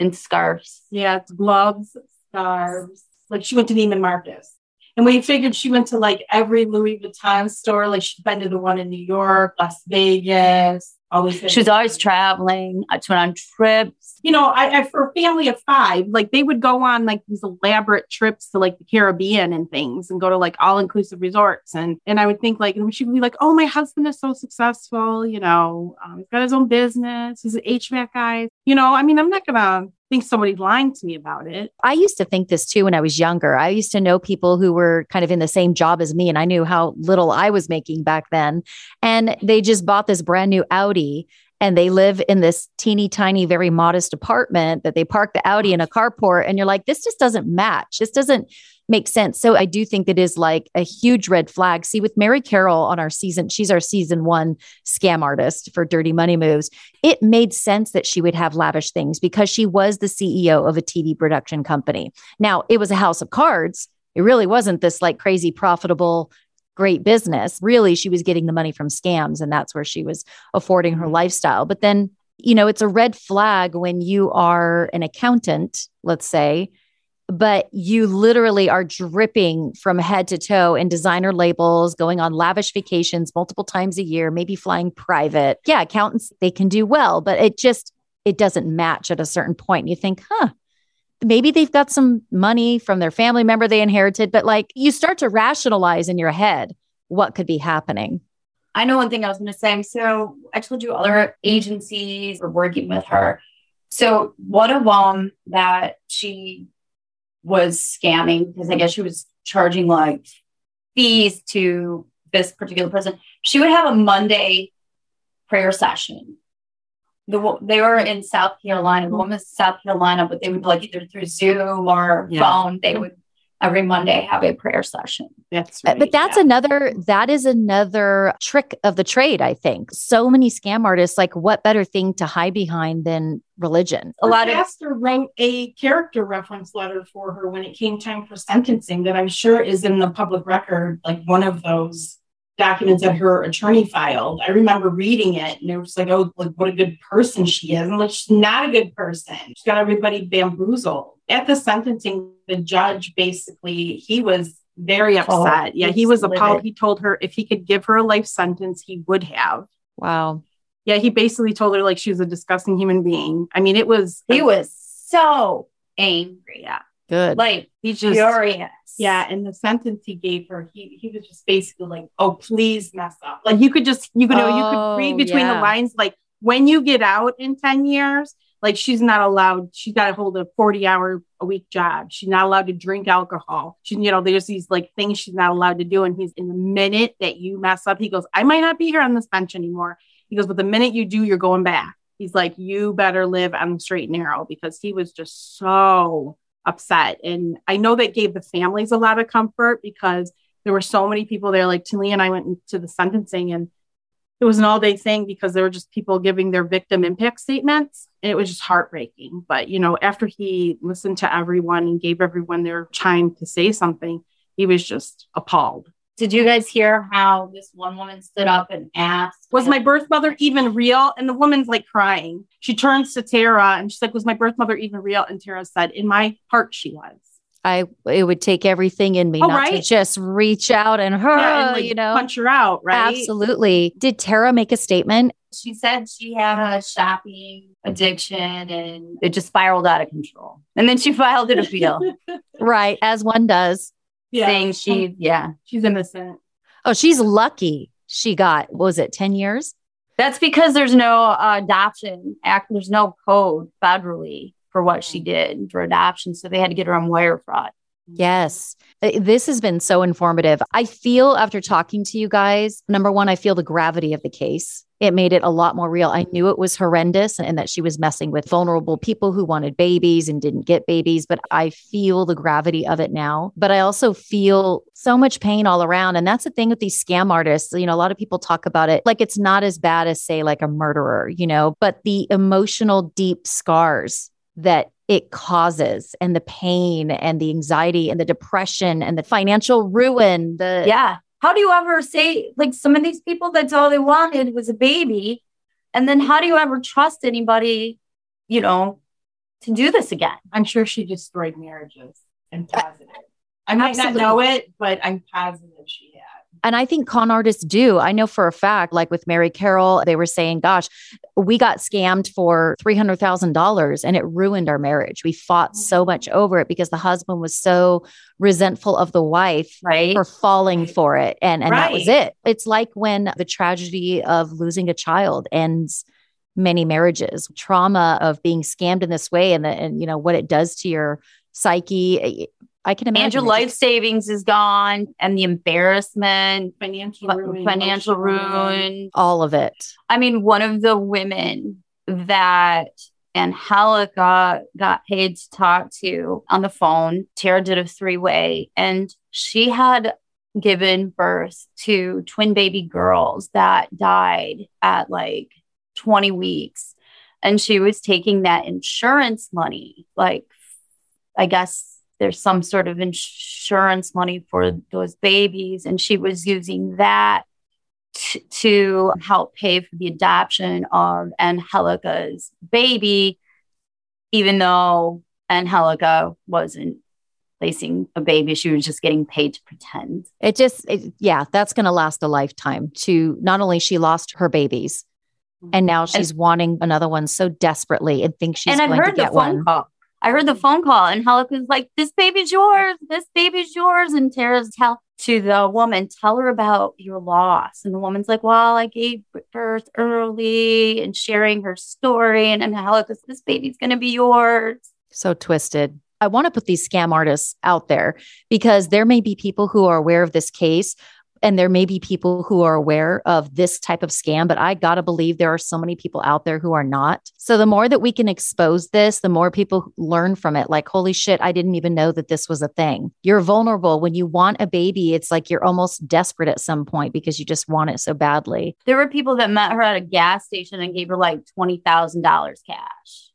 and scarves. Yeah, gloves, scarves. Like she went to Neiman Marcus. And we figured she went to like every Louis Vuitton store. Like she's been to the one in New York, Las Vegas. Always She was always traveling. I went on trips. you know, I, I for a family of five, like they would go on like these elaborate trips to like the Caribbean and things and go to like all inclusive resorts. And and I would think like, and she would be like, oh, my husband is so successful, you know, um, he's got his own business, he's an HVAC guy. You know, I mean, I'm not gonna think somebody's lying to me about it. I used to think this too when I was younger. I used to know people who were kind of in the same job as me, and I knew how little I was making back then. And they just bought this brand new Audi and they live in this teeny tiny, very modest apartment that they park the Audi in a carport. And you're like, this just doesn't match. This doesn't make sense. So I do think that is like a huge red flag. See, with Mary Carroll on our season, she's our season one scam artist for Dirty Money Moves. It made sense that she would have lavish things because she was the CEO of a TV production company. Now, it was a house of cards. It really wasn't this like crazy profitable great business. Really, she was getting the money from scams, and that's where she was affording her lifestyle. But then You know, it's a red flag when you are an accountant, let's say, but you literally are dripping from head to toe in designer labels, going on lavish vacations multiple times a year, maybe flying private. Yeah, accountants, they can do well, but it just, it doesn't match at a certain point. You think, huh, maybe they've got some money from their family member they inherited, but like you start to rationalize in your head what could be happening. I know one thing I was going to say. So I told you other agencies were working with her. So what of them that she was scamming because I guess she was charging like fees to this particular person. She would have a Monday prayer session. The, they were in South Carolina. The woman was South Carolina, but they would like either through Zoom or yeah. phone. They would every Monday have a prayer session. That's uh, right, but that's yeah. another that is another trick of the trade, I think. So many scam artists like what better thing to hide behind than religion? A lot of pastor wrote a character reference letter for her when it came time for sentencing that I'm sure is in the public record, like one of those documents that her attorney filed. I remember reading it and it was like, oh, like what a good person she is. And like she's not a good person. She's got everybody bamboozled. At the sentencing, the judge basically he was very upset. Oh, yeah, he was appalled. He told her if he could give her a life sentence, he would have. Wow. Yeah, he basically told her like she was a disgusting human being. I mean, it was he was so angry. Yeah. Good. Like he's just furious. Yeah, and the sentence he gave her, he he was just basically like, "Oh, please mess up." Like you could just you could know oh, you could oh, read oh, between yeah. the lines. Like when you get out in ten years, like she's not allowed. She's got to hold a forty hour a week job. She's not allowed to drink alcohol. She, you know, there's these like things she's not allowed to do. And he's in the minute that you mess up, he goes, "I might not be here on this bench anymore." He goes, "But the minute you do, you're going back." He's like, "You better live on the straight and narrow," because he was just so upset. And I know that gave the families a lot of comfort because there were so many people there. Like Talia and I went to the sentencing and it was an all day thing because there were just people giving their victim impact statements. And it was just heartbreaking. But, you know, after he listened to everyone and gave everyone their time to say something, he was just appalled. Did you guys hear how this one woman stood up and asked, Was my birth mother even real? And the woman's like crying. She turns to Tara and she's like, Was my birth mother even real? And Tara said, In my heart, she was. I it would take everything in me oh, not right? to just reach out and her, yeah, and like you know, punch her out, right? Absolutely. Did Tara make a statement? She said she had a shopping addiction and it just spiraled out of control. And then she filed an appeal. [laughs] right, as one does yeah. saying she, yeah, she's innocent. Oh, she's lucky she got, was it 10 years? That's because there's no uh, adoption act. There's no code federally for what she did for adoption. So they had to get her on wire fraud. Yes. Uh, this has been so informative. I feel after talking to you guys, number one, I feel the gravity of the case. It made it a lot more real. I knew it was horrendous and that she was messing with vulnerable people who wanted babies and didn't get babies, but I feel the gravity of it now. But I also feel so much pain all around. And that's the thing with these scam artists. You know, a lot of people talk about it like it's not as bad as, say, like a murderer, you know, but the emotional, deep scars that it causes and the pain and the anxiety and the depression and the financial ruin the yeah. How do you ever say like some of these people that's all they wanted was a baby. And then how do you ever trust anybody you know to do this again? I'm sure she destroyed marriages and uh, positive i might Absolutely. not know it but i'm positive she and I think con artists do. I know for a fact, like with Mary Carroll, they were saying, gosh, we got scammed for $300,000 and it ruined our marriage. We fought mm. so much over it because the husband was so resentful of the wife right. for falling for it. And, and right. that was it. It's like when the tragedy of losing a child ends many marriages, trauma of being scammed in this way and, the, and you know, what it does to your psyche eh, I can imagine. And your life savings is gone and the embarrassment, financial ruin, financial ruin, all of it. I mean, one of the women that Angelica got paid to talk to on the phone, Tara did a three way, and she had given birth to twin baby girls that died at like 20 weeks. And she was taking that insurance money, like, I guess there's some sort of insurance money for those babies and she was using that t- to help pay for the adoption of Angelica's baby, even though Angelica wasn't placing a baby. She was just getting paid to pretend. It just, it, yeah, that's going to last a lifetime. To not only she lost her babies, and mm-hmm. now she's and, wanting another one so desperately and thinks she's and going I heard to get the phone one. Call. I heard the phone call, and Angelica was like, "This baby's yours. This baby's yours." And Tara's tell to the woman, "Tell her about your loss." And the woman's like, "Well, I gave birth early," and sharing her story. And Angelica says, "This baby's going to be yours." So twisted. I want to put these scam artists out there because there may be people who are aware of this case and there may be people who are aware of this type of scam, but I got to believe there are so many people out there who are not. So the more that we can expose this, the more people learn from it. Like, holy shit, I didn't even know that this was a thing. You're vulnerable. When you want a baby, it's like you're almost desperate at some point because you just want it so badly. There were people that met her at a gas station and gave her like $20,000 cash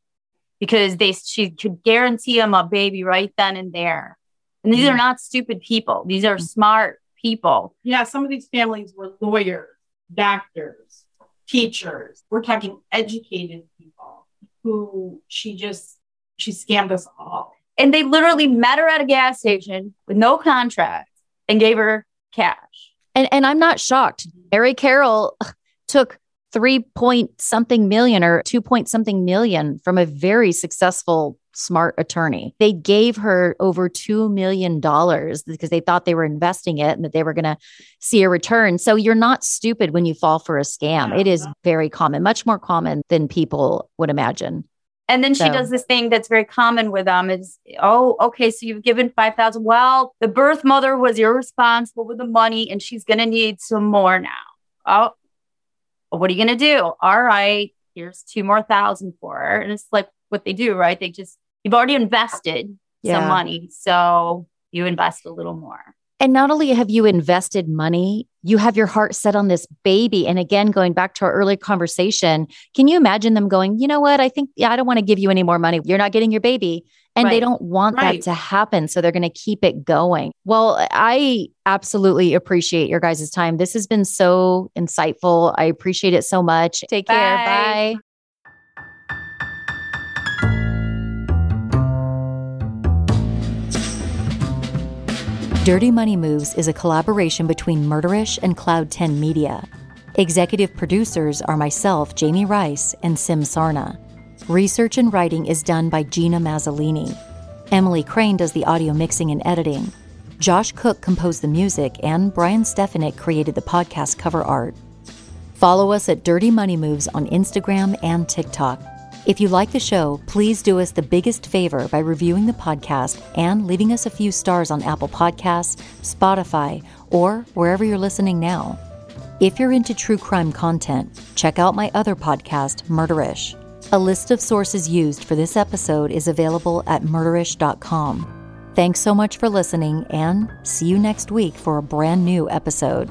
because they she could guarantee him a baby right then and there. And these mm. are not stupid people. These are smart people. Yeah, some of these families were lawyers, doctors, teachers. We're talking educated people who she just she scammed us all. And they literally met her at a gas station with no contract and gave her cash. And and I'm not shocked. Mary Carroll [laughs] took three point something million or two point something million from a very successful smart attorney. They gave her over $2 million because they thought they were investing it and that they were going to see a return. So you're not stupid when you fall for a scam. It is very common, much more common than people would imagine. And then she so. does this thing that's very common with them is, oh, okay, so you've given 5,000. Well, the birth mother was irresponsible with the money and she's going to need some more now. Oh, what are you going to do? All right, here's two more thousand for her. And it's like what they do, right? They just, you've already invested yeah. some money. So you invest a little more. And not only have you invested money, you have your heart set on this baby. And again, going back to our earlier conversation, can you imagine them going, you know what? I think, yeah, I don't want to give you any more money. You're not getting your baby. And right. they don't want right. that to happen. So they're going to keep it going. Well, I absolutely appreciate your guys' time. This has been so insightful. I appreciate it so much. Take Bye. care. Bye. Dirty Money Moves is a collaboration between Murderish and Cloud 10 Media. Executive producers are myself, Jami Rice, and Sim Sarna. Research and writing is done by Gina Mazzolini. Emily Crain does the audio mixing and editing. Josh Cooke composed the music, and Brian Stefanik created the podcast cover art. Follow us at Dirty Money Moves on Instagram and TikTok. If you like the show, please do us the biggest favor by reviewing the podcast and leaving us a few stars on Apple Podcasts, Spotify, or wherever you're listening now. If you're into true crime content, check out my other podcast, Murderish. A list of sources used for this episode is available at murderish.com. Thanks so much for listening, and see you next week for a brand new episode.